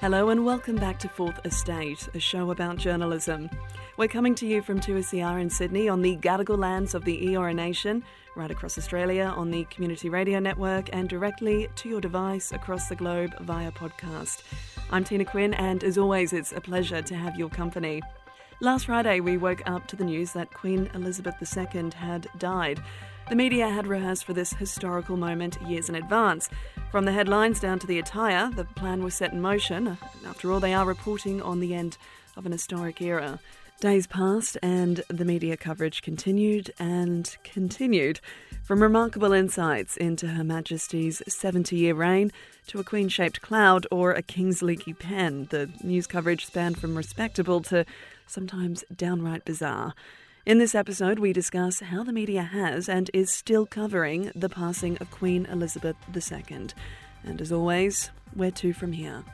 Hello and welcome back to Fourth Estate, a show about journalism. We're coming to you from 2SER in Sydney on the Gadigal lands of the Eora Nation, right across Australia on the Community Radio Network, and directly to your device across the globe via podcast. I'm Tina Quinn, and as always, it's a pleasure to have your company. Last Friday, we woke up to the news that Queen Elizabeth II had died. The media had rehearsed for this historical moment years in advance. From the headlines down to the attire, the plan was set in motion. After all, they are reporting on the end of an historic era. Days passed and the media coverage continued and continued. From remarkable insights into Her Majesty's 70 year reign to a queen shaped cloud or a king's leaky pen, the news coverage spanned from respectable to sometimes downright bizarre. In this episode, we discuss how the media has and is still covering the passing of Queen Elizabeth II. And as always, where to from here?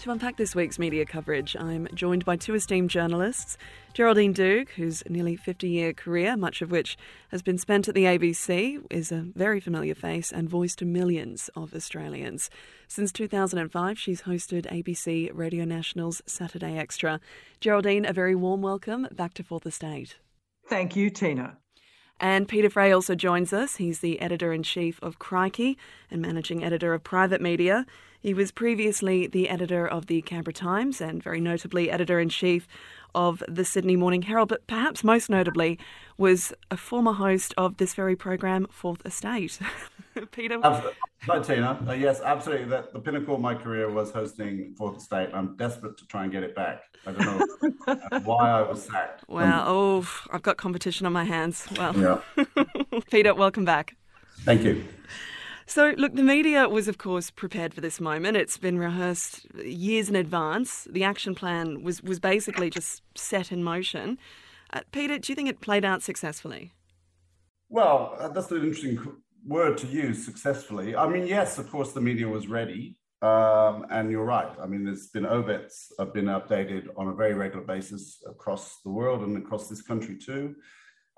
To unpack this week's media coverage, I'm joined by two esteemed journalists Geraldine Doogue, whose nearly 50 year career, much of which has been spent at the ABC, is a very familiar face and voice to millions of Australians. Since 2005, she's hosted ABC Radio National's Saturday Extra. Geraldine, a very warm welcome back to Fourth Estate. Thank you, Tina. And Peter Fray also joins us. He's the editor in chief of Crikey and managing editor of Private Media. He was previously the editor of the Canberra Times and very notably editor in chief of the Sydney Morning Herald, but perhaps most notably was a former host of this very program, Fourth Estate. Peter? Hi, Tina. Uh, yes, absolutely. The, the pinnacle of my career was hosting Fourth Estate. I'm desperate to try and get it back. I don't know why I was sacked. Well, oh, I've got competition on my hands. Well, yeah. Peter, welcome back. Thank you. So, look, the media was, of course, prepared for this moment. It's been rehearsed years in advance. The action plan was, was basically just set in motion. Uh, Peter, do you think it played out successfully? Well, uh, that's an interesting word to use successfully. I mean, yes, of course, the media was ready. Um, and you're right. I mean, there's been obits have been updated on a very regular basis across the world and across this country too.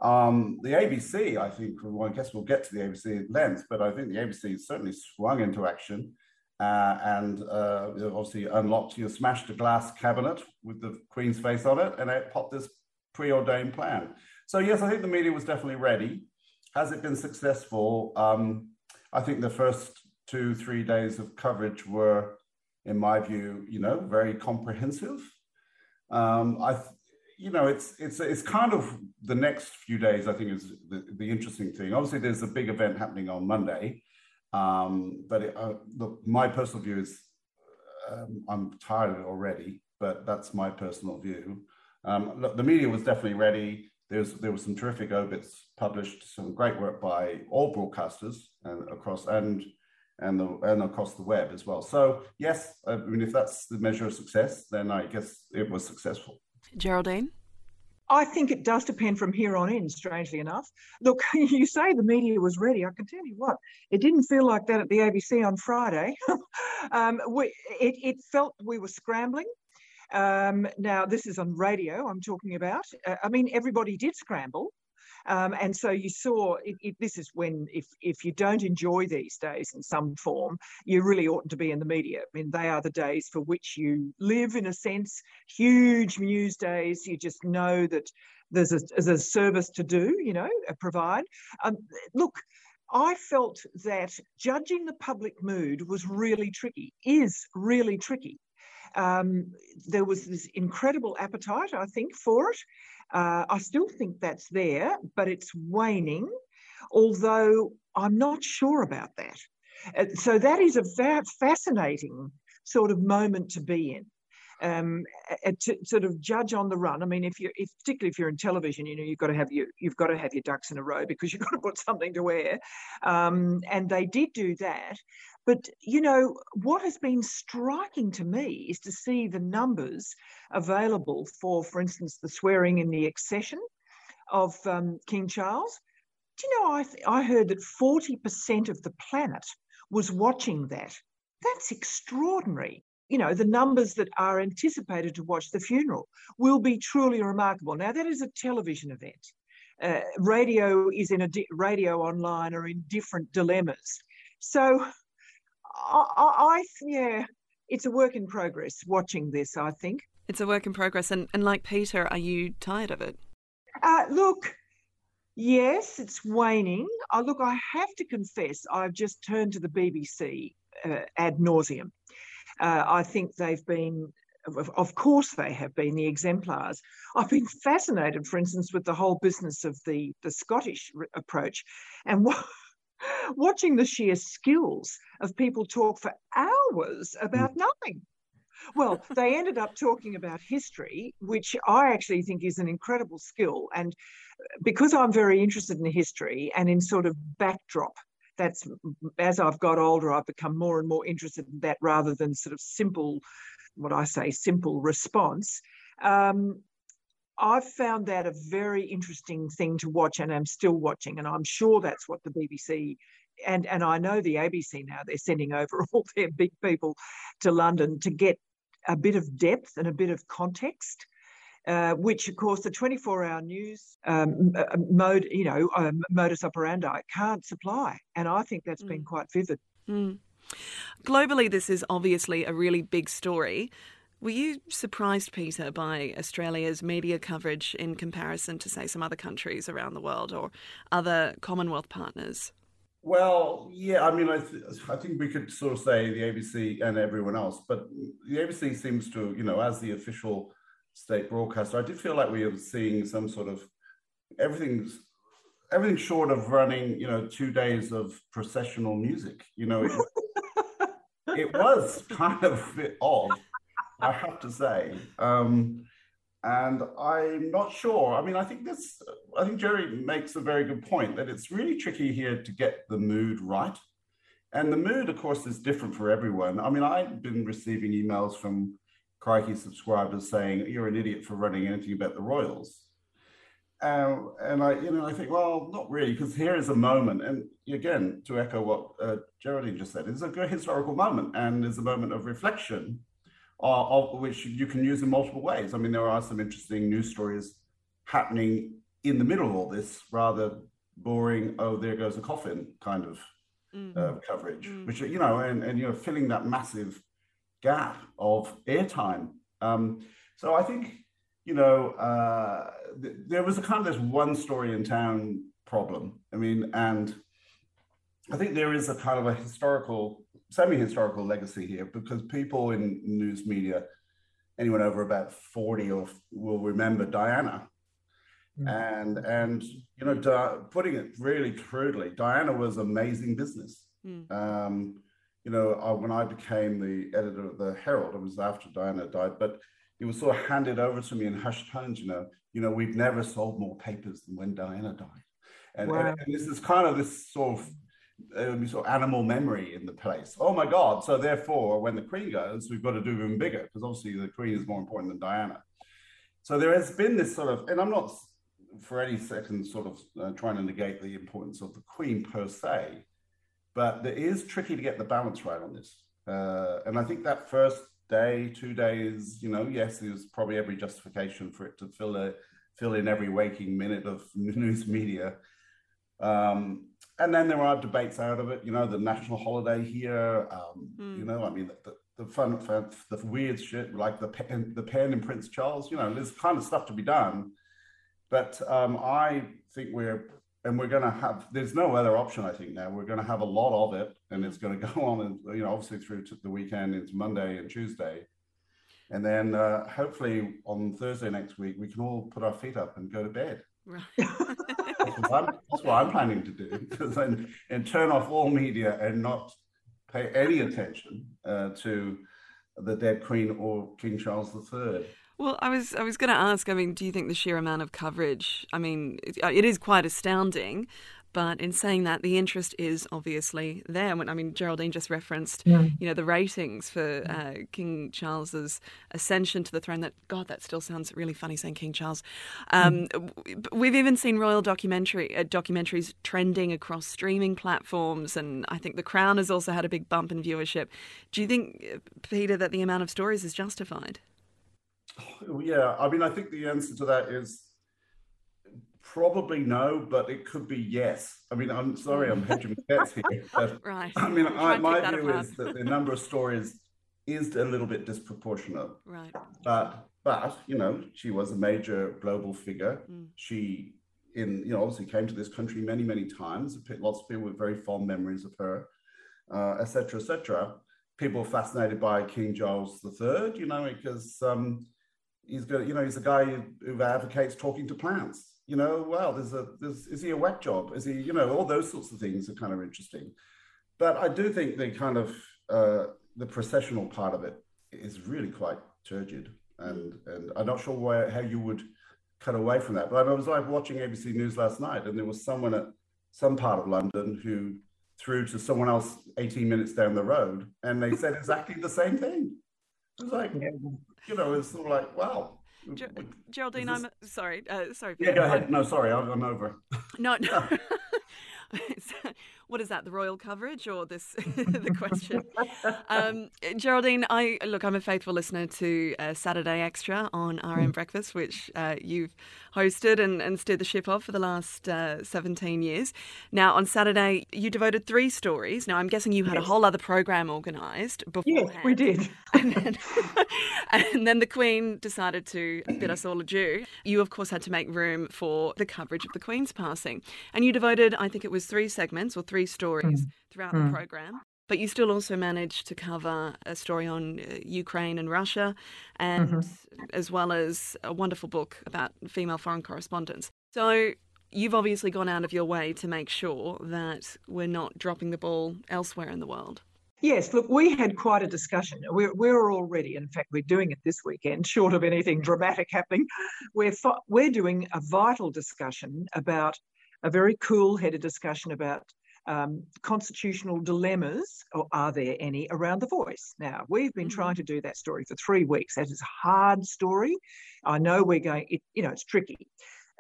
Um, the ABC, I think, well, I guess we'll get to the ABC length, but I think the ABC certainly swung into action uh, and uh, obviously unlocked, you know, smashed a glass cabinet with the Queen's face on it, and it popped this preordained plan. So yes, I think the media was definitely ready. Has it been successful? Um, I think the first two, three days of coverage were, in my view, you know, very comprehensive. Um, I, you know, it's it's it's kind of the next few days. I think is the, the interesting thing. Obviously, there's a big event happening on Monday, um, but it, uh, look, my personal view is um, I'm tired already. But that's my personal view. Um, look, the media was definitely ready. There's there was some terrific obits published, some great work by all broadcasters and across and and the and across the web as well. So yes, I mean if that's the measure of success, then I guess it was successful. Geraldine? I think it does depend from here on in, strangely enough. Look, you say the media was ready. I can tell you what, it didn't feel like that at the ABC on Friday. um, we, it, it, felt we were scrambling. Um, now, this is on radio I'm talking about. Uh, I mean, everybody did scramble. Um, and so you saw it, it, this is when if if you don't enjoy these days in some form, you really oughtn't to be in the media. I mean, they are the days for which you live in a sense. Huge news days. You just know that there's a, there's a service to do. You know, provide. Um, look. I felt that judging the public mood was really tricky, is really tricky. Um, there was this incredible appetite, I think, for it. Uh, I still think that's there, but it's waning, although I'm not sure about that. Uh, so that is a fascinating sort of moment to be in. Um, to sort of judge on the run. I mean, if you, if particularly if you're in television, you know, you've got to have your, you've got to have your ducks in a row because you've got to put something to wear. Um, and they did do that, but, you know, what has been striking to me is to see the numbers available for, for instance, the swearing in the accession of um, King Charles. Do you know, I, th- I heard that 40% of the planet was watching that. That's extraordinary. You know, the numbers that are anticipated to watch the funeral will be truly remarkable. Now, that is a television event. Uh, radio is in a di- radio online are in different dilemmas. So I, I yeah, it's a work in progress watching this, I think. It's a work in progress. And, and like Peter, are you tired of it? Uh, look, yes, it's waning. Uh, look, I have to confess, I've just turned to the BBC uh, ad nauseum. Uh, I think they've been of course they have been the exemplars. I've been fascinated, for instance, with the whole business of the, the Scottish approach and watching the sheer skills of people talk for hours about mm. nothing. Well, they ended up talking about history, which I actually think is an incredible skill. And because I'm very interested in history and in sort of backdrop, that's as I've got older, I've become more and more interested in that rather than sort of simple what I say simple response. Um, I've found that a very interesting thing to watch, and I'm still watching. And I'm sure that's what the BBC and and I know the ABC now they're sending over all their big people to London to get a bit of depth and a bit of context. Uh, which, of course, the 24-hour news um, uh, mode, you know, um, modus operandi can't supply, and I think that's mm. been quite vivid. Mm. Globally, this is obviously a really big story. Were you surprised, Peter, by Australia's media coverage in comparison to, say, some other countries around the world or other Commonwealth partners? Well, yeah, I mean, I, th- I think we could sort of say the ABC and everyone else, but the ABC seems to, you know, as the official state broadcaster, I did feel like we were seeing some sort of everything's everything short of running, you know, two days of processional music. You know, it, it was kind of a bit odd, I have to say. Um, and I'm not sure. I mean, I think this, I think Jerry makes a very good point that it's really tricky here to get the mood right. And the mood, of course, is different for everyone. I mean, I've been receiving emails from Crikey subscribers saying, You're an idiot for running anything about the Royals. Um, and I, you know, I think, well, not really, because here is a moment, and again, to echo what uh, Geraldine just said, it's a good historical moment, and it's a moment of reflection, uh, of which you can use in multiple ways. I mean, there are some interesting news stories happening in the middle of all this, rather boring. Oh, there goes a coffin kind of mm. uh, coverage, mm. which you know, and and you know, filling that massive gap of airtime. Um, so I think you know, uh, th- there was a kind of this one story in town problem. I mean, and I think there is a kind of a historical, semi-historical legacy here because people in news media, anyone over about 40 or will remember Diana. Mm. And and you know, Di- putting it really crudely, Diana was amazing business. Mm. Um, you know, uh, when I became the editor of the Herald, it was after Diana died, but it was sort of handed over to me in hushed tones, you know, you know, we've never sold more papers than when Diana died. And, wow. and, and this is kind of this sort of, um, sort of animal memory in the place. Oh my God. So therefore, when the Queen goes, we've got to do even bigger because obviously the Queen is more important than Diana. So there has been this sort of, and I'm not for any second sort of uh, trying to negate the importance of the Queen per se, but it is tricky to get the balance right on this. Uh, and I think that first day, two days, you know, yes, there's probably every justification for it to fill a, fill in every waking minute of news media. Um, and then there are debates out of it, you know, the national holiday here, um, mm. you know, I mean, the, the fun, fun, the weird shit like the pen, the pen in Prince Charles, you know, there's kind of stuff to be done. But um, I think we're and we're going to have there's no other option i think now. We're going to have a lot of it and it's going to go on and you know obviously through to the weekend into monday and tuesday. And then uh, hopefully on thursday next week we can all put our feet up and go to bed. Right. that's, what that's, what I'm, planning to do and, and turn off all media and not pay any attention uh, to the dead queen or king charles iii well, I was I was going to ask. I mean, do you think the sheer amount of coverage? I mean, it, uh, it is quite astounding. But in saying that, the interest is obviously there. When I mean, Geraldine just referenced, yeah. you know, the ratings for uh, King Charles's ascension to the throne. That God, that still sounds really funny saying King Charles. Um, mm. We've even seen royal documentary uh, documentaries trending across streaming platforms, and I think The Crown has also had a big bump in viewership. Do you think, uh, Peter, that the amount of stories is justified? Yeah, I mean, I think the answer to that is probably no, but it could be yes. I mean, I'm sorry, I'm hedging bets here. But, right. I mean, I, my view apart. is that the number of stories is a little bit disproportionate. Right. But but you know, she was a major global figure. Mm. She in you know obviously came to this country many many times. Lots of people with very fond memories of her, etc. Uh, etc. Et people fascinated by King Charles III, you know, because um, he's got you know he's a guy who, who advocates talking to plants. You know, well, there's a there's is he a whack job? Is he you know all those sorts of things are kind of interesting. But I do think the kind of uh, the processional part of it is really quite turgid, and and I'm not sure where how you would cut away from that. But I was like watching ABC News last night, and there was someone at some part of London who threw to someone else 18 minutes down the road, and they said exactly the same thing. It was like, you know, it's sort of like, wow. Geraldine, this... I'm sorry. Uh, sorry. Yeah, go ahead. No, sorry, I'm, I'm over. No, no. what is that? The royal coverage or this the question? Um, Geraldine, I look. I'm a faithful listener to uh, Saturday Extra on RN mm. Breakfast, which uh, you've hosted and, and steered the ship of for the last uh, 17 years. Now, on Saturday, you devoted three stories. Now, I'm guessing you had yes. a whole other program organised beforehand. Yes, we did. and, then, and then the Queen decided to bid us all adieu. You, of course, had to make room for the coverage of the Queen's passing. And you devoted, I think it was three segments or three stories mm. throughout mm. the program. But you still also managed to cover a story on uh, Ukraine and Russia, and mm-hmm. as well as a wonderful book about female foreign correspondents. So you've obviously gone out of your way to make sure that we're not dropping the ball elsewhere in the world. Yes, look, we had quite a discussion. We're, we're already, in fact, we're doing it this weekend, short of anything dramatic happening. We're, we're doing a vital discussion about a very cool headed discussion about um, constitutional dilemmas, or are there any, around the voice? Now, we've been mm-hmm. trying to do that story for three weeks. That is a hard story. I know we're going, it, you know, it's tricky.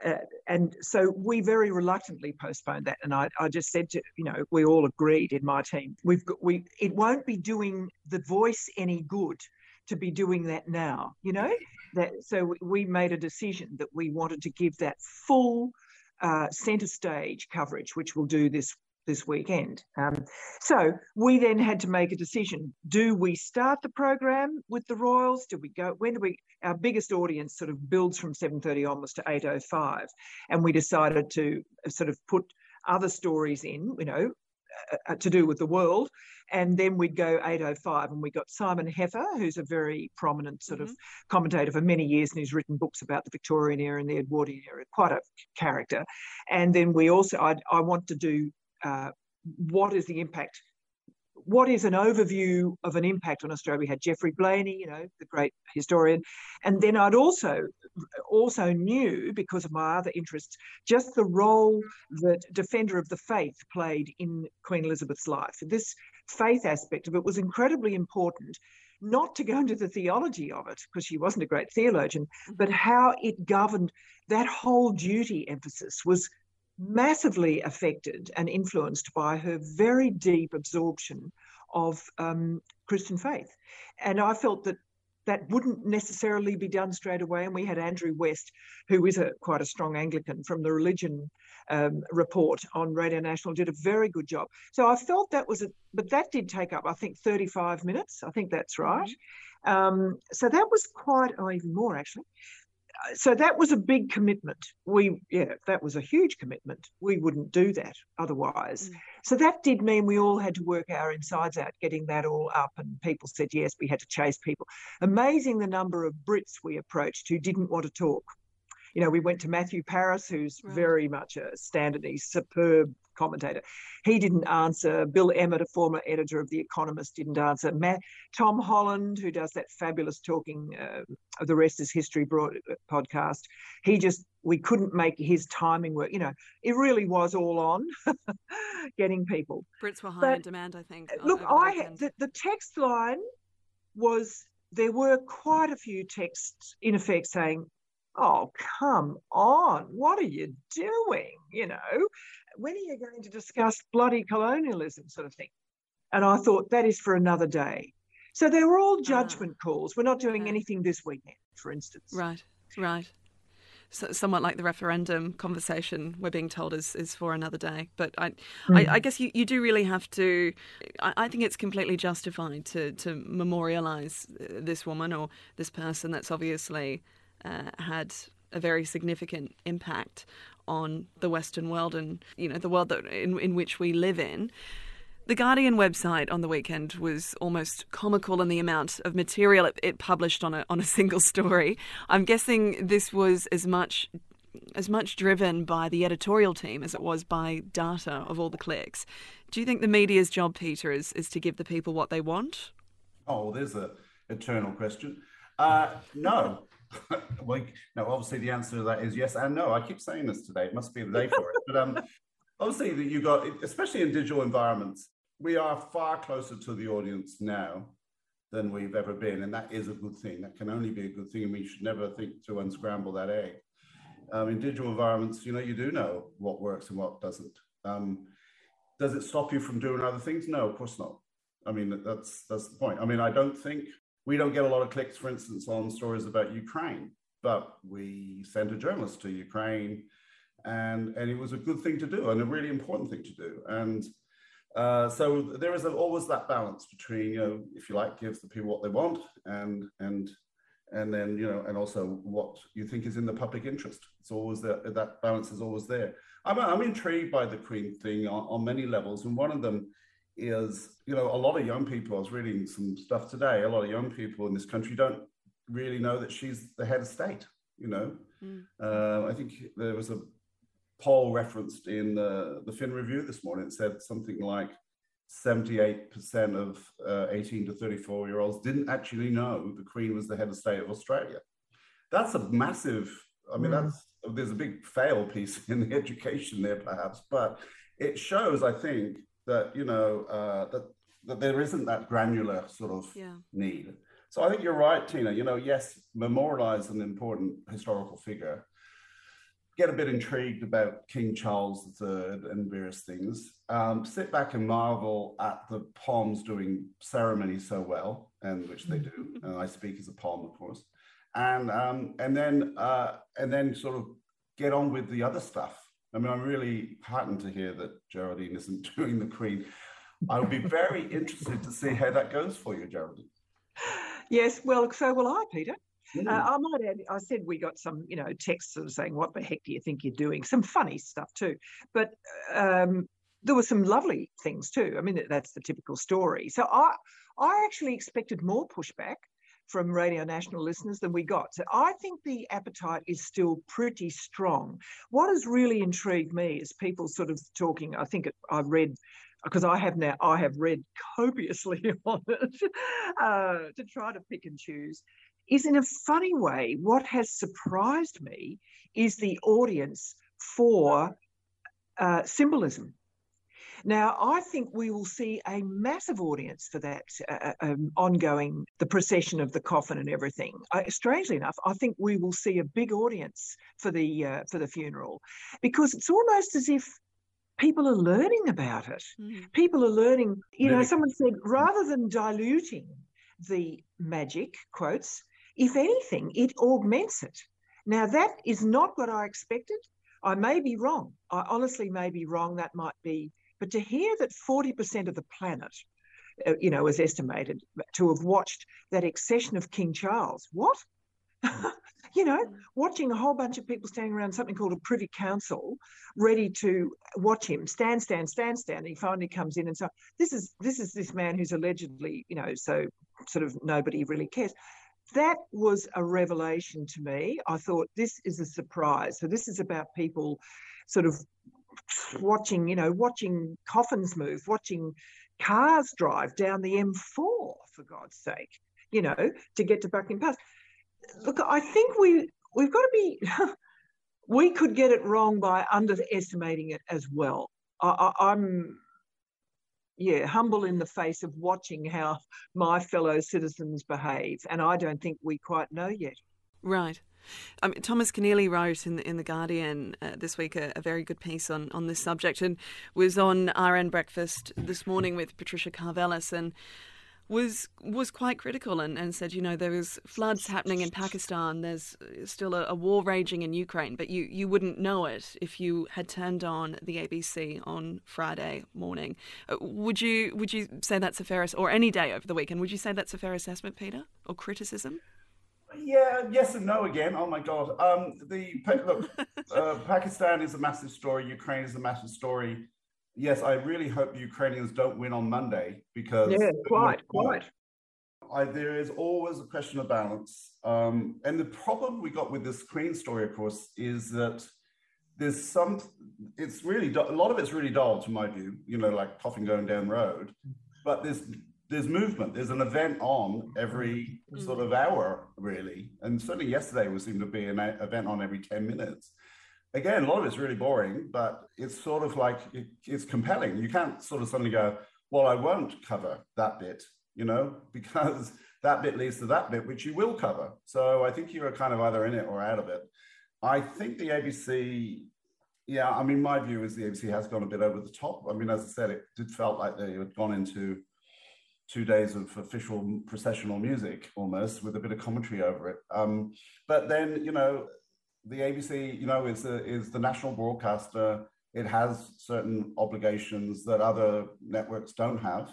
Uh, and so we very reluctantly postponed that. And I, I just said to, you know, we all agreed in my team, we've got, we, it won't be doing the voice any good to be doing that now, you know? That, so we made a decision that we wanted to give that full uh, centre stage coverage, which we'll do this this weekend. Um, so we then had to make a decision. Do we start the program with the Royals? Do we go, when do we, our biggest audience sort of builds from 7.30 onwards to 8.05. And we decided to sort of put other stories in, you know, uh, uh, to do with the world. And then we'd go 8.05 and we got Simon Heffer, who's a very prominent sort mm-hmm. of commentator for many years and who's written books about the Victorian era and the Edwardian era, quite a character. And then we also, I'd, I want to do uh, what is the impact? What is an overview of an impact on Australia? We had Geoffrey Blainey, you know, the great historian, and then I'd also also knew because of my other interests just the role that Defender of the Faith played in Queen Elizabeth's life. This faith aspect of it was incredibly important not to go into the theology of it, because she wasn't a great theologian, but how it governed that whole duty emphasis was massively affected and influenced by her very deep absorption of um, Christian faith. And I felt that that wouldn't necessarily be done straight away. And we had Andrew West, who is a quite a strong Anglican from the religion um, report on Radio National, did a very good job. So I felt that was a, but that did take up, I think, 35 minutes. I think that's right. Mm-hmm. Um, so that was quite, or oh, even more actually so that was a big commitment. We, yeah, that was a huge commitment. We wouldn't do that otherwise. Mm. So that did mean we all had to work our insides out, getting that all up. And people said yes, we had to chase people. Amazing the number of Brits we approached who didn't want to talk you know, we went to Matthew Parris, who's right. very much a standard, he's superb commentator. He didn't answer. Bill Emmott, a former editor of The Economist, didn't answer. Matt, Tom Holland, who does that fabulous talking, uh, The Rest is History broad, uh, podcast, he just, we couldn't make his timing work. You know, it really was all on getting people. Brits were high but, in demand, I think. Look, I had, the, the text line was there were quite a few texts in effect saying oh, come on, what are you doing? You know, when are you going to discuss bloody colonialism, sort of thing? And I thought that is for another day. So they were all ah. judgment calls. We're not doing anything this weekend, for instance. Right, right. So somewhat like the referendum conversation we're being told is, is for another day. But I, mm. I, I, guess you, you do really have to. I, I think it's completely justified to to memorialise this woman or this person that's obviously uh, had a very significant impact on the Western world and you know the world that in, in which we live in. The Guardian website on the weekend was almost comical in the amount of material it, it published on a on a single story. I'm guessing this was as much as much driven by the editorial team as it was by data of all the clicks. Do you think the media's job, Peter, is is to give the people what they want? Oh, there's a eternal question. Uh, no. well, no, obviously the answer to that is yes and no. I keep saying this today. It must be the day for it. But um, obviously that you got, especially in digital environments, we are far closer to the audience now than we've ever been, and that is a good thing. That can only be a good thing, and we should never think to unscramble that egg. Um, in digital environments, you know, you do know what works and what doesn't. Um, does it stop you from doing other things? No, of course not. I mean, that's that's the point. I mean, I don't think we don't get a lot of clicks, for instance, on stories about Ukraine, but we sent a journalist to Ukraine, and and it was a good thing to do and a really important thing to do. And uh, so there is always that balance between, you know, if you like, gives the people what they want, and and and then you know, and also what you think is in the public interest. It's always that that balance is always there. I'm I'm intrigued by the Queen thing on, on many levels, and one of them is, you know, a lot of young people, I was reading some stuff today, a lot of young people in this country don't really know that she's the head of state, you know. Mm. Uh, I think there was a poll referenced in the, the Fin Review this morning. It said something like 78% of uh, 18 to 34 year olds didn't actually know the Queen was the head of state of Australia. That's a massive, I mean, mm. that's there's a big fail piece in the education there, perhaps, but it shows, I think, that you know uh, that that there isn't that granular sort of yeah. need. So I think you're right, Tina. You know, yes, memorialize an important historical figure. Get a bit intrigued about King Charles III and various things. Um, sit back and marvel at the palms doing ceremony so well, and which they do. and I speak as a palm, of course. And um, and then uh, and then sort of get on with the other stuff I mean, I'm really heartened to hear that Geraldine isn't doing the Queen. I would be very interested to see how that goes for you, Geraldine. Yes, well, so will I, Peter. Mm. Uh, I might add, I said we got some, you know, texts sort of saying, "What the heck do you think you're doing?" Some funny stuff too, but um, there were some lovely things too. I mean, that's the typical story. So I, I actually expected more pushback from Radio National listeners than we got. So I think the appetite is still pretty strong. What has really intrigued me is people sort of talking. I think I've read because I have now I have read copiously on it uh, to try to pick and choose. Is in a funny way what has surprised me is the audience for uh, symbolism. Now, I think we will see a massive audience for that uh, uh, um, ongoing, the procession of the coffin and everything. Uh, strangely enough, I think we will see a big audience for the uh, for the funeral, because it's almost as if people are learning about it. Mm. People are learning. You know, someone said rather than diluting the magic quotes, if anything, it augments it. Now, that is not what I expected. I may be wrong. I honestly may be wrong. That might be but to hear that 40% of the planet, uh, you know, is estimated to have watched that accession of King Charles, what? you know, mm. watching a whole bunch of people standing around something called a Privy Council, ready to watch him stand, stand, stand, stand. And he finally comes in and so this is this is this man who's allegedly, you know, so sort of nobody really cares. That was a revelation to me. I thought this is a surprise. So this is about people sort of watching, you know, watching coffins move, watching cars drive down the M4, for God's sake, you know, to get to Buckingham Palace. Look, I think we we've got to be. we could get it wrong by underestimating it as well. I, I, I'm yeah, humble in the face of watching how my fellow citizens behave. And I don't think we quite know yet. Right. Um, Thomas Keneally wrote in the, in the Guardian uh, this week a, a, very good piece on, on this subject and was on RN Breakfast this morning with Patricia Karvelas and was was quite critical and, and said, you know, there is floods happening in Pakistan. There's still a, a, war raging in Ukraine, but you, you wouldn't know it if you had turned on the ABC on Friday morning. Uh, would you would you say that's a fair or any day over the weekend? Would you say that's a fair assessment, Peter, or criticism? Yeah, yes and no again. Oh my God. Um, the look, uh, Pakistan is a massive story. Ukraine is a massive story yes, I really hope the Ukrainians don't win on Monday because yeah, quite, quite. I, there is always a question of balance, um, and the problem we got with this Queen story, of course, is that there's some. It's really a lot of it's really dull, to my view. You know, like coffin going down road, but there's there's movement. There's an event on every mm-hmm. sort of hour, really, and certainly yesterday was seemed to be an event on every ten minutes again, a lot of it's really boring, but it's sort of like it, it's compelling. You can't sort of suddenly go, well, I won't cover that bit, you know, because that bit leads to that bit, which you will cover. So I think you're kind of either in it or out of it. I think the ABC, yeah, I mean, my view is the ABC has gone a bit over the top. I mean, as I said, it did felt like they had gone into two days of official processional music almost with a bit of commentary over it. Um, but then, you know, the ABC, you know, is, a, is the national broadcaster. It has certain obligations that other networks don't have.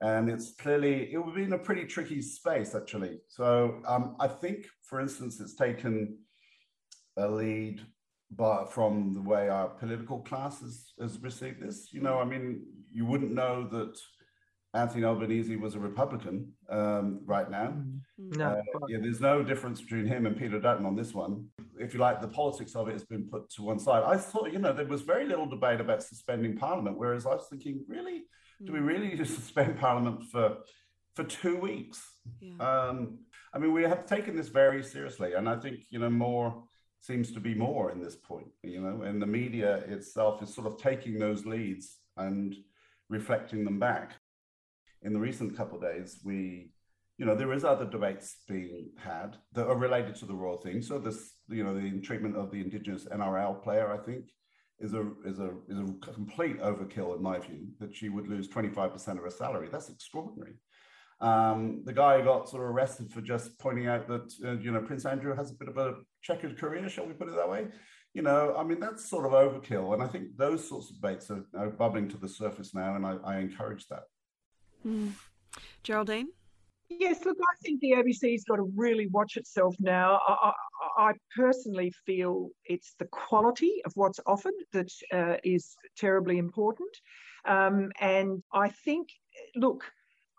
And it's clearly, it would be in a pretty tricky space, actually. So um, I think, for instance, it's taken a lead but from the way our political class has, has received this. You know, I mean, you wouldn't know that Anthony Albanese was a Republican um, right now. Mm-hmm. No, uh, yeah, there's no difference between him and Peter Dutton on this one. If you like, the politics of it has been put to one side. I thought, you know, there was very little debate about suspending Parliament, whereas I was thinking, really, do we mm. really need to suspend Parliament for for two weeks? Yeah. Um, I mean, we have taken this very seriously, and I think you know more seems to be more in this point. You know, and the media itself is sort of taking those leads and reflecting them back in the recent couple of days, we, you know, there is other debates being had that are related to the royal thing. So this, you know, the treatment of the Indigenous NRL player, I think, is a is a is a complete overkill in my view. That she would lose twenty five percent of her salary. That's extraordinary. Um, the guy got sort of arrested for just pointing out that uh, you know Prince Andrew has a bit of a checkered career, shall we put it that way? You know, I mean that's sort of overkill, and I think those sorts of debates are, are bubbling to the surface now, and I, I encourage that. Mm. Geraldine? Yes, look, I think the ABC's got to really watch itself now. I, I, I personally feel it's the quality of what's offered that uh, is terribly important. Um, and I think, look,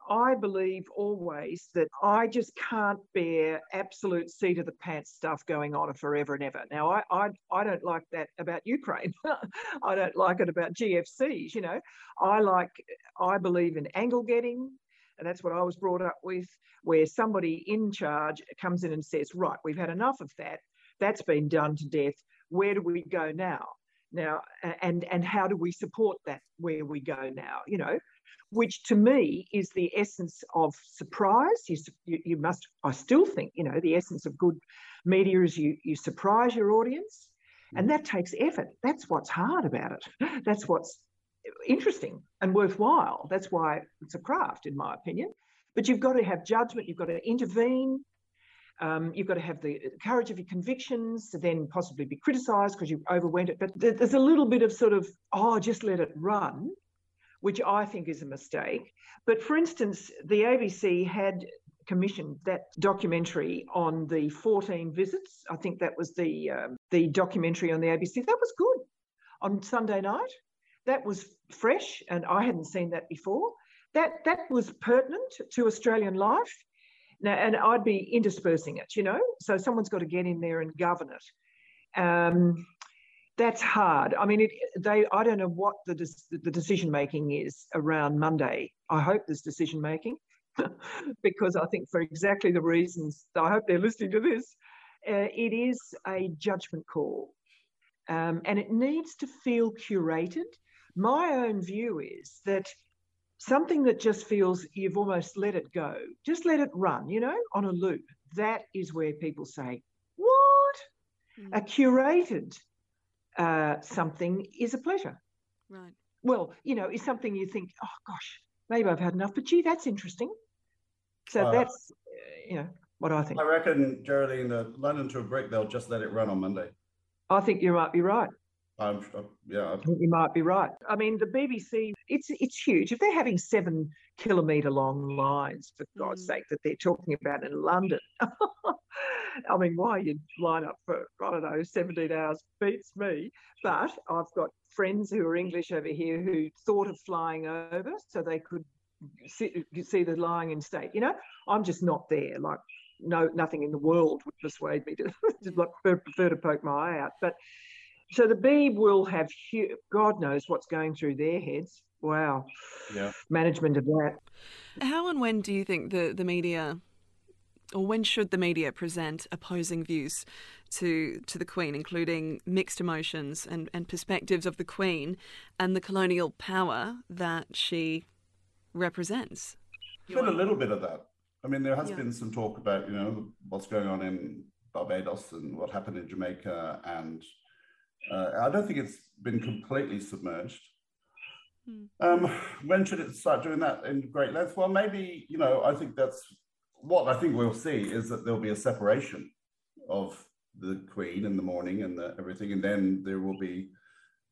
I believe always that I just can't bear absolute seat of the pants stuff going on forever and ever. Now, I, I, I don't like that about Ukraine. I don't like it about GFCs. You know, I like, I believe in angle getting. And that's what I was brought up with, where somebody in charge comes in and says, right, we've had enough of that. That's been done to death. Where do we go now? Now, and and how do we support that where we go now? You know, which to me is the essence of surprise. You, you, you, must, I still think, you know, the essence of good media is you, you surprise your audience, and mm. that takes effort. That's what's hard about it. That's what's interesting and worthwhile. That's why it's a craft, in my opinion. But you've got to have judgment, you've got to intervene. Um, you've got to have the courage of your convictions to then possibly be criticised because you overwent it. But there's a little bit of sort of, oh, just let it run which I think is a mistake. But for instance, the ABC had commissioned that documentary on the 14 visits. I think that was the um, the documentary on the ABC. That was good on Sunday night. That was fresh, and I hadn't seen that before. That that was pertinent to Australian life. Now, and I'd be interspersing it, you know. So someone's got to get in there and govern it. Um, that's hard. I mean, it, they. I don't know what the the decision making is around Monday. I hope there's decision making, because I think for exactly the reasons. I hope they're listening to this. Uh, it is a judgment call, um, and it needs to feel curated. My own view is that something that just feels you've almost let it go, just let it run, you know, on a loop. That is where people say, "What?" Mm. A curated uh, something is a pleasure. Right. Well, you know, is something you think, oh gosh, maybe I've had enough. But gee, that's interesting. So uh, that's, you know, what I think. I reckon, Geraldine, the London to a brick, they'll just let it run on Monday. I think you might be right. I'm, yeah, I think you might be right. I mean, the BBC, it's it's huge. If they're having seven kilometre long lines, for God's mm. sake, that they're talking about in London, I mean, why you'd line up for I don't know 17 hours beats me. But I've got friends who are English over here who thought of flying over so they could see, see the lying in state. You know, I'm just not there. Like no nothing in the world would persuade me to, to prefer to poke my eye out. But so the Beeb will have God knows what's going through their heads. Wow. Yeah. Management of that. How and when do you think the, the media or when should the media present opposing views to to the Queen, including mixed emotions and, and perspectives of the Queen and the colonial power that she represents? There's been a little bit of that. I mean, there has yeah. been some talk about, you know, what's going on in Barbados and what happened in Jamaica. And uh, I don't think it's been completely submerged. Hmm. Um, when should it start doing that in great length? Well, maybe, you know, I think that's what I think we'll see is that there'll be a separation of the Queen in the morning and the, everything, and then there will be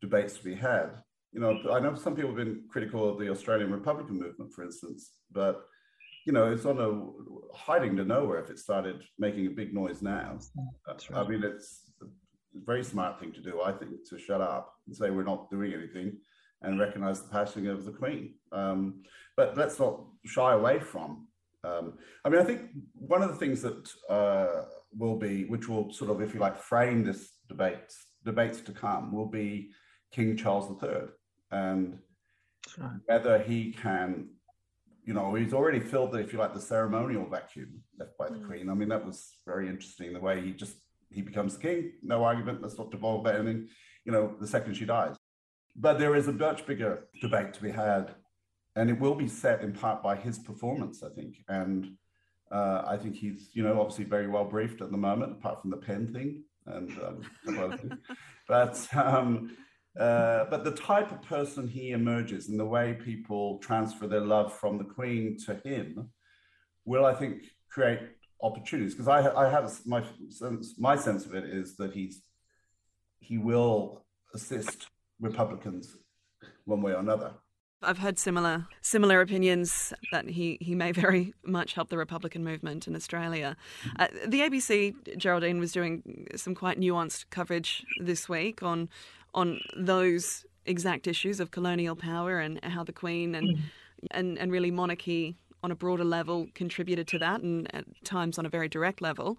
debates to be had. You know, I know some people have been critical of the Australian Republican movement, for instance, but you know, it's on a hiding to nowhere if it started making a big noise now. Right. I mean, it's a very smart thing to do, I think, to shut up and say we're not doing anything and recognize the passing of the Queen. Um, but let's not shy away from. Um, I mean, I think one of the things that uh, will be, which will sort of, if you like, frame this debate, debates to come, will be King Charles III and whether he can you know, he's already filled the, if you like, the ceremonial vacuum left by the mm. Queen. I mean, that was very interesting. The way he just he becomes king, no argument. Let's not devolve anything. You know, the second she dies. But there is a much bigger debate to be had, and it will be set in part by his performance, I think. And uh, I think he's, you know, obviously very well briefed at the moment, apart from the pen thing and um, But um, uh, but the type of person he emerges and the way people transfer their love from the Queen to him will, I think, create opportunities. Because I, I have my sense, my sense of it is that he's he will assist Republicans one way or another. I've heard similar similar opinions that he, he may very much help the Republican movement in Australia. Uh, the ABC, Geraldine, was doing some quite nuanced coverage this week on on those exact issues of colonial power and how the Queen and mm. and, and really monarchy on a broader level contributed to that, and at times on a very direct level.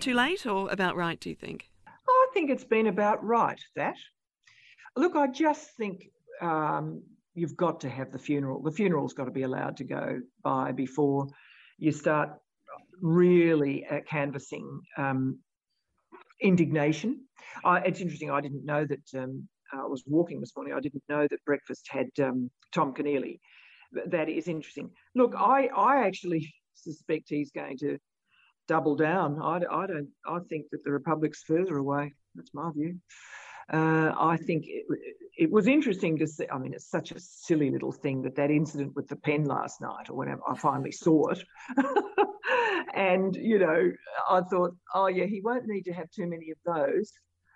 Too late or about right? Do you think? I think it's been about right. That look, I just think. Um, you've got to have the funeral. The funeral's got to be allowed to go by before you start really uh, canvassing um, indignation. Uh, it's interesting. I didn't know that. Um, I was walking this morning. I didn't know that breakfast had um, Tom Keneally. That is interesting. Look, I I actually suspect he's going to double down. I, I don't. I think that the Republic's further away. That's my view. Uh, I think it, it, was interesting to see. I mean, it's such a silly little thing that that incident with the pen last night, or whenever I finally saw it, and, you know, I thought, oh, yeah, he won't need to have too many of those,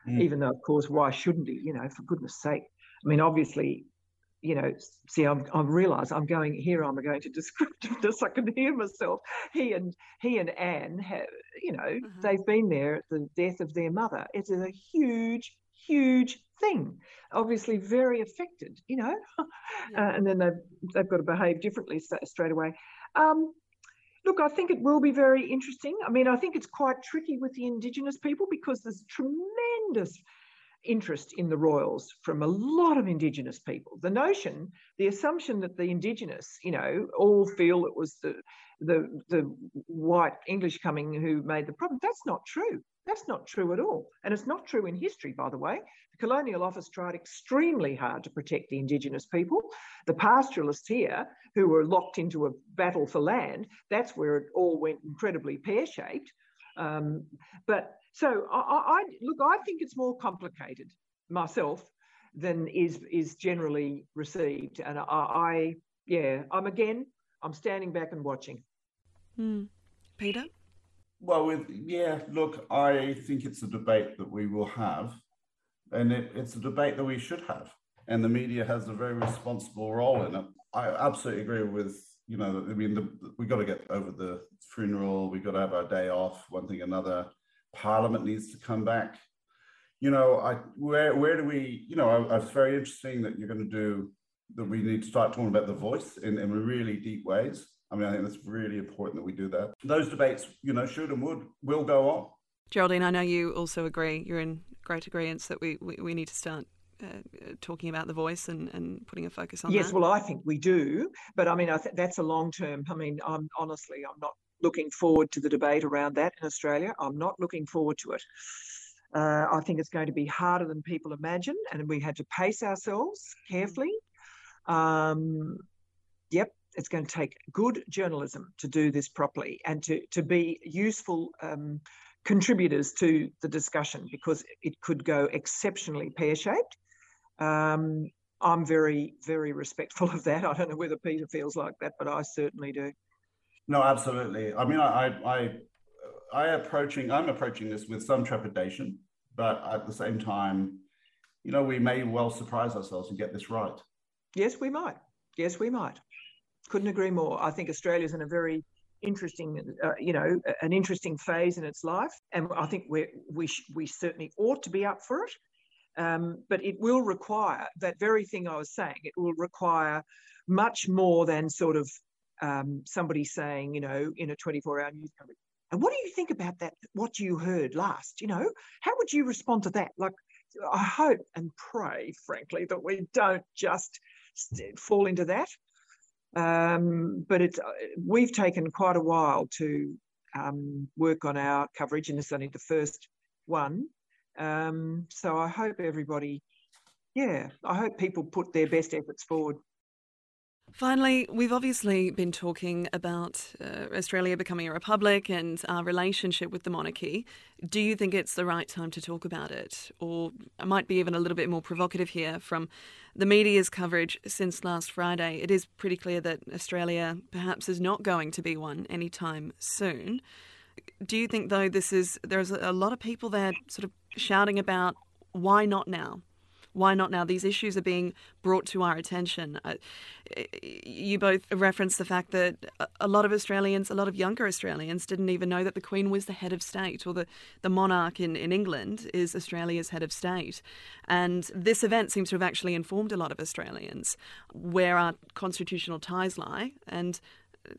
mm. even though, of course, why shouldn't he? You know, for goodness sake. I mean, obviously, you know, see, I'm, I've realised I'm going here. I'm going to descriptiveness. I can hear myself. He and he and Anne have, you know, mm-hmm. they've been there at the death of their mother. It's a huge, huge thing. Obviously, very affected. You know, yeah. uh, and then they've they've got to behave differently straight away. Um, Look, I think it will be very interesting. I mean, I think it's quite tricky with the Indigenous people because there's tremendous interest in the royals from a lot of Indigenous people. The notion, the assumption that the Indigenous, you know, all feel it was the the the white English coming who made the problem. That's not true. That's not true at all. And it's not true in history, by the way. The Colonial Office tried extremely hard to protect the Indigenous people. The pastoralists here, who were locked into a battle for land, that's where it all went incredibly pear shaped. Um, but so I, I, look, I think it's more complicated myself than is is generally received, and I, I yeah, I'm again, I'm standing back and watching. Hmm. Peter? Well, with yeah, look, I think it's a debate that we will have, and it, it's a debate that we should have, and the media has a very responsible role in it. I absolutely agree with you know. I mean, the, we got to get over the funeral. We got to have our day off. One thing, another. Parliament needs to come back. You know, I where where do we? You know, I, I it's very interesting that you're going to do that. We need to start talking about the voice in, in really deep ways I mean, I think that's really important that we do that. Those debates, you know, should and would will go on. Geraldine, I know you also agree. You're in great agreement that we, we, we need to start uh, talking about the voice and, and putting a focus on yes, that. well, I think we do. But I mean, I th- that's a long term. I mean, I'm honestly, I'm not looking forward to the debate around that in Australia. I'm not looking forward to it. Uh, I think it's going to be harder than people imagine, and we had to pace ourselves carefully. Um, yep, it's going to take good journalism to do this properly and to, to be useful um, contributors to the discussion because it could go exceptionally pear shaped. Um, I'm very, very respectful of that. I don't know whether Peter feels like that, but I certainly do. No, absolutely. I mean, I, I, I approaching, I'm approaching this with some trepidation, but at the same time, you know, we may well surprise ourselves and get this right. Yes, we might. Yes, we might couldn't agree more. I think Australia's in a very interesting, uh, you know, an interesting phase in its life, and I think we we we certainly ought to be up for it. Um, but it will require that very thing I was saying. It will require much more than sort of um, somebody saying, you know, in a 24-hour news coverage. And what do you think about that? What you heard last? You know, how would you respond to that? Like, I hope and pray, frankly, that we don't just fall into that. Um, but it's uh, we've taken quite a while to um, work on our coverage, and it's only the first one. Um, so I hope everybody, yeah, I hope people put their best efforts forward. Finally, we've obviously been talking about uh, Australia becoming a republic and our relationship with the monarchy. Do you think it's the right time to talk about it? Or I might be even a little bit more provocative here from the media's coverage since last Friday. It is pretty clear that Australia perhaps is not going to be one anytime soon. Do you think, though, this is there's a lot of people there sort of shouting about why not now? Why not now? These issues are being brought to our attention. Uh, you both referenced the fact that a lot of Australians, a lot of younger Australians, didn't even know that the Queen was the head of state or the, the monarch in, in England is Australia's head of state. And this event seems to have actually informed a lot of Australians where our constitutional ties lie and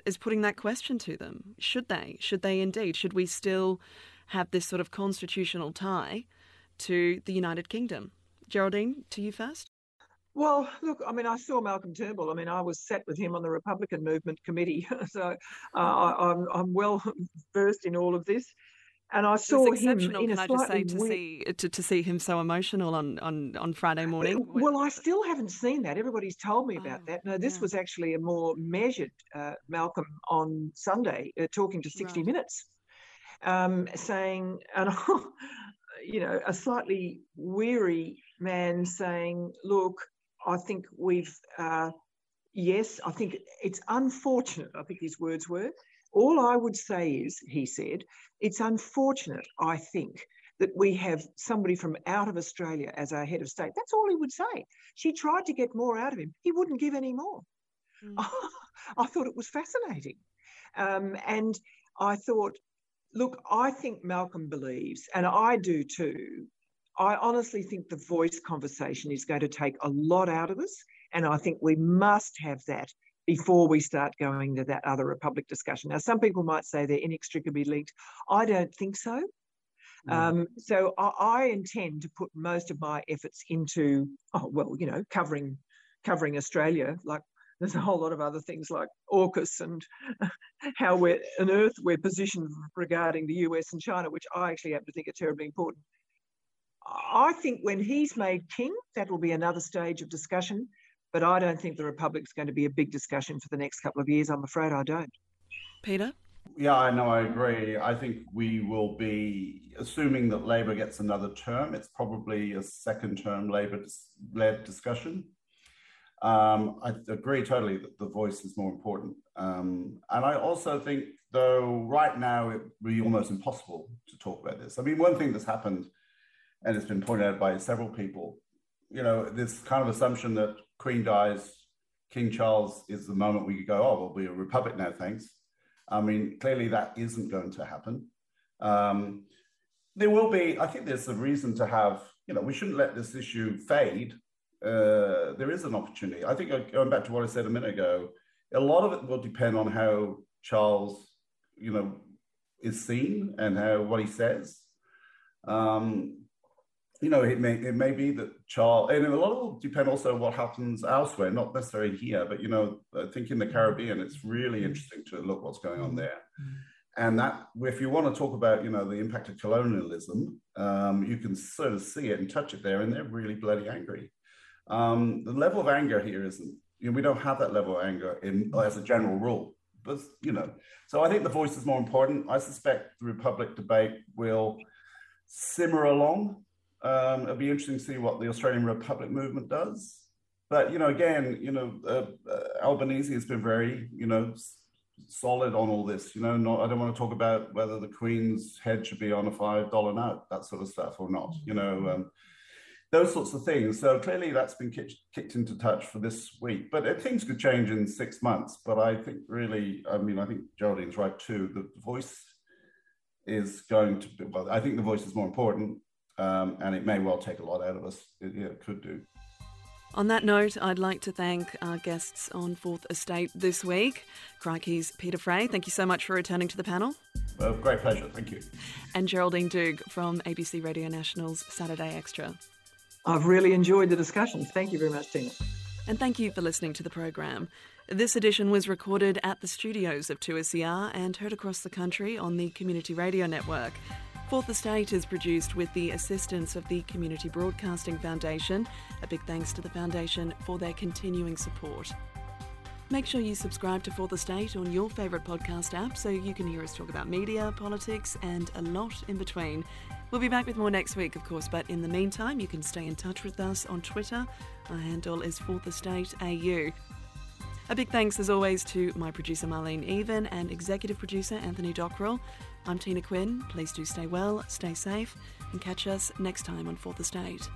is putting that question to them. Should they? Should they indeed? Should we still have this sort of constitutional tie to the United Kingdom? Geraldine, to you first. Well, look, I mean, I saw Malcolm Turnbull. I mean, I was sat with him on the Republican Movement Committee, so uh, I, am I'm, I'm well versed in all of this. And I saw him in a can slightly I just say to weird... see to, to see him so emotional on, on, on Friday morning. Well, I still haven't seen that. Everybody's told me about oh, that. No, this yeah. was actually a more measured uh, Malcolm on Sunday, uh, talking to 60 right. Minutes, um, saying, and you know, a slightly weary man saying, Look, I think we've, uh, yes, I think it's unfortunate, I think his words were. All I would say is, he said, it's unfortunate, I think, that we have somebody from out of Australia as our head of state. That's all he would say. She tried to get more out of him. He wouldn't give any more. Mm. I thought it was fascinating. Um, and I thought, look, I think Malcolm believes, and I do too, I honestly think the voice conversation is going to take a lot out of us. And I think we must have that before we start going to that other Republic discussion. Now, some people might say they're inextricably linked. I don't think so. Mm. Um, so I, I, intend to put most of my efforts into, oh, well, you know, covering covering Australia. Like there's a whole lot of other things like AUKUS and how we're on Earth we're positioned regarding the US and China, which I actually happen to think are terribly important. I think when he's made king, that will be another stage of discussion. But I don't think the Republic's going to be a big discussion for the next couple of years. I'm afraid I don't. Peter? Yeah, I know, I agree. I think we will be, assuming that Labor gets another term, it's probably a second term Labor led discussion. Um, I agree totally that the voice is more important. Um, and I also think, though, right now it would be almost impossible to talk about this. I mean, one thing that's happened, and it's been pointed out by several people, you know, this kind of assumption that Queen dies, King Charles is the moment we go, oh, we'll be a republic now, thanks. I mean, clearly that isn't going to happen. Um, there will be, I think there's a reason to have, you know, we shouldn't let this issue fade uh, there is an opportunity. I think uh, going back to what I said a minute ago, a lot of it will depend on how Charles, you know, is seen and how what he says. Um, you know, it may it may be that Charles, and a lot of it will depend also on what happens elsewhere, not necessarily here, but you know, I think in the Caribbean, it's really interesting to look what's going on there. And that, if you want to talk about, you know, the impact of colonialism, um, you can sort of see it and touch it there, and they're really bloody angry. Um, the level of anger here isn't, you know, we don't have that level of anger in, as a general rule. But, you know, so I think the voice is more important. I suspect the Republic debate will simmer along. Um, it'll be interesting to see what the Australian Republic movement does. But, you know, again, you know, uh, uh, Albanese has been very, you know, solid on all this. You know, not, I don't want to talk about whether the Queen's head should be on a $5 note, that sort of stuff or not. You know, um, those sorts of things. So clearly that's been kicked, kicked into touch for this week. But uh, things could change in six months. But I think really, I mean, I think Geraldine's right too. The voice is going to be, well, I think the voice is more important um, and it may well take a lot out of us. It, yeah, it could do. On that note, I'd like to thank our guests on Fourth Estate this week. Crikey's Peter Fray, thank you so much for returning to the panel. Well, great pleasure, thank you. And Geraldine Doogue from ABC Radio National's Saturday Extra. I've really enjoyed the discussion. Thank you very much, Tina. And thank you for listening to the program. This edition was recorded at the studios of 2SER and heard across the country on the Community Radio Network. Fourth Estate is produced with the assistance of the Community Broadcasting Foundation. A big thanks to the Foundation for their continuing support. Make sure you subscribe to Fourth Estate on your favourite podcast app so you can hear us talk about media, politics, and a lot in between. We'll be back with more next week, of course, but in the meantime, you can stay in touch with us on Twitter. Our handle is Fourth Estate AU. A big thanks, as always, to my producer Marlene Even and executive producer Anthony Dockrell. I'm Tina Quinn. Please do stay well, stay safe, and catch us next time on Fourth Estate.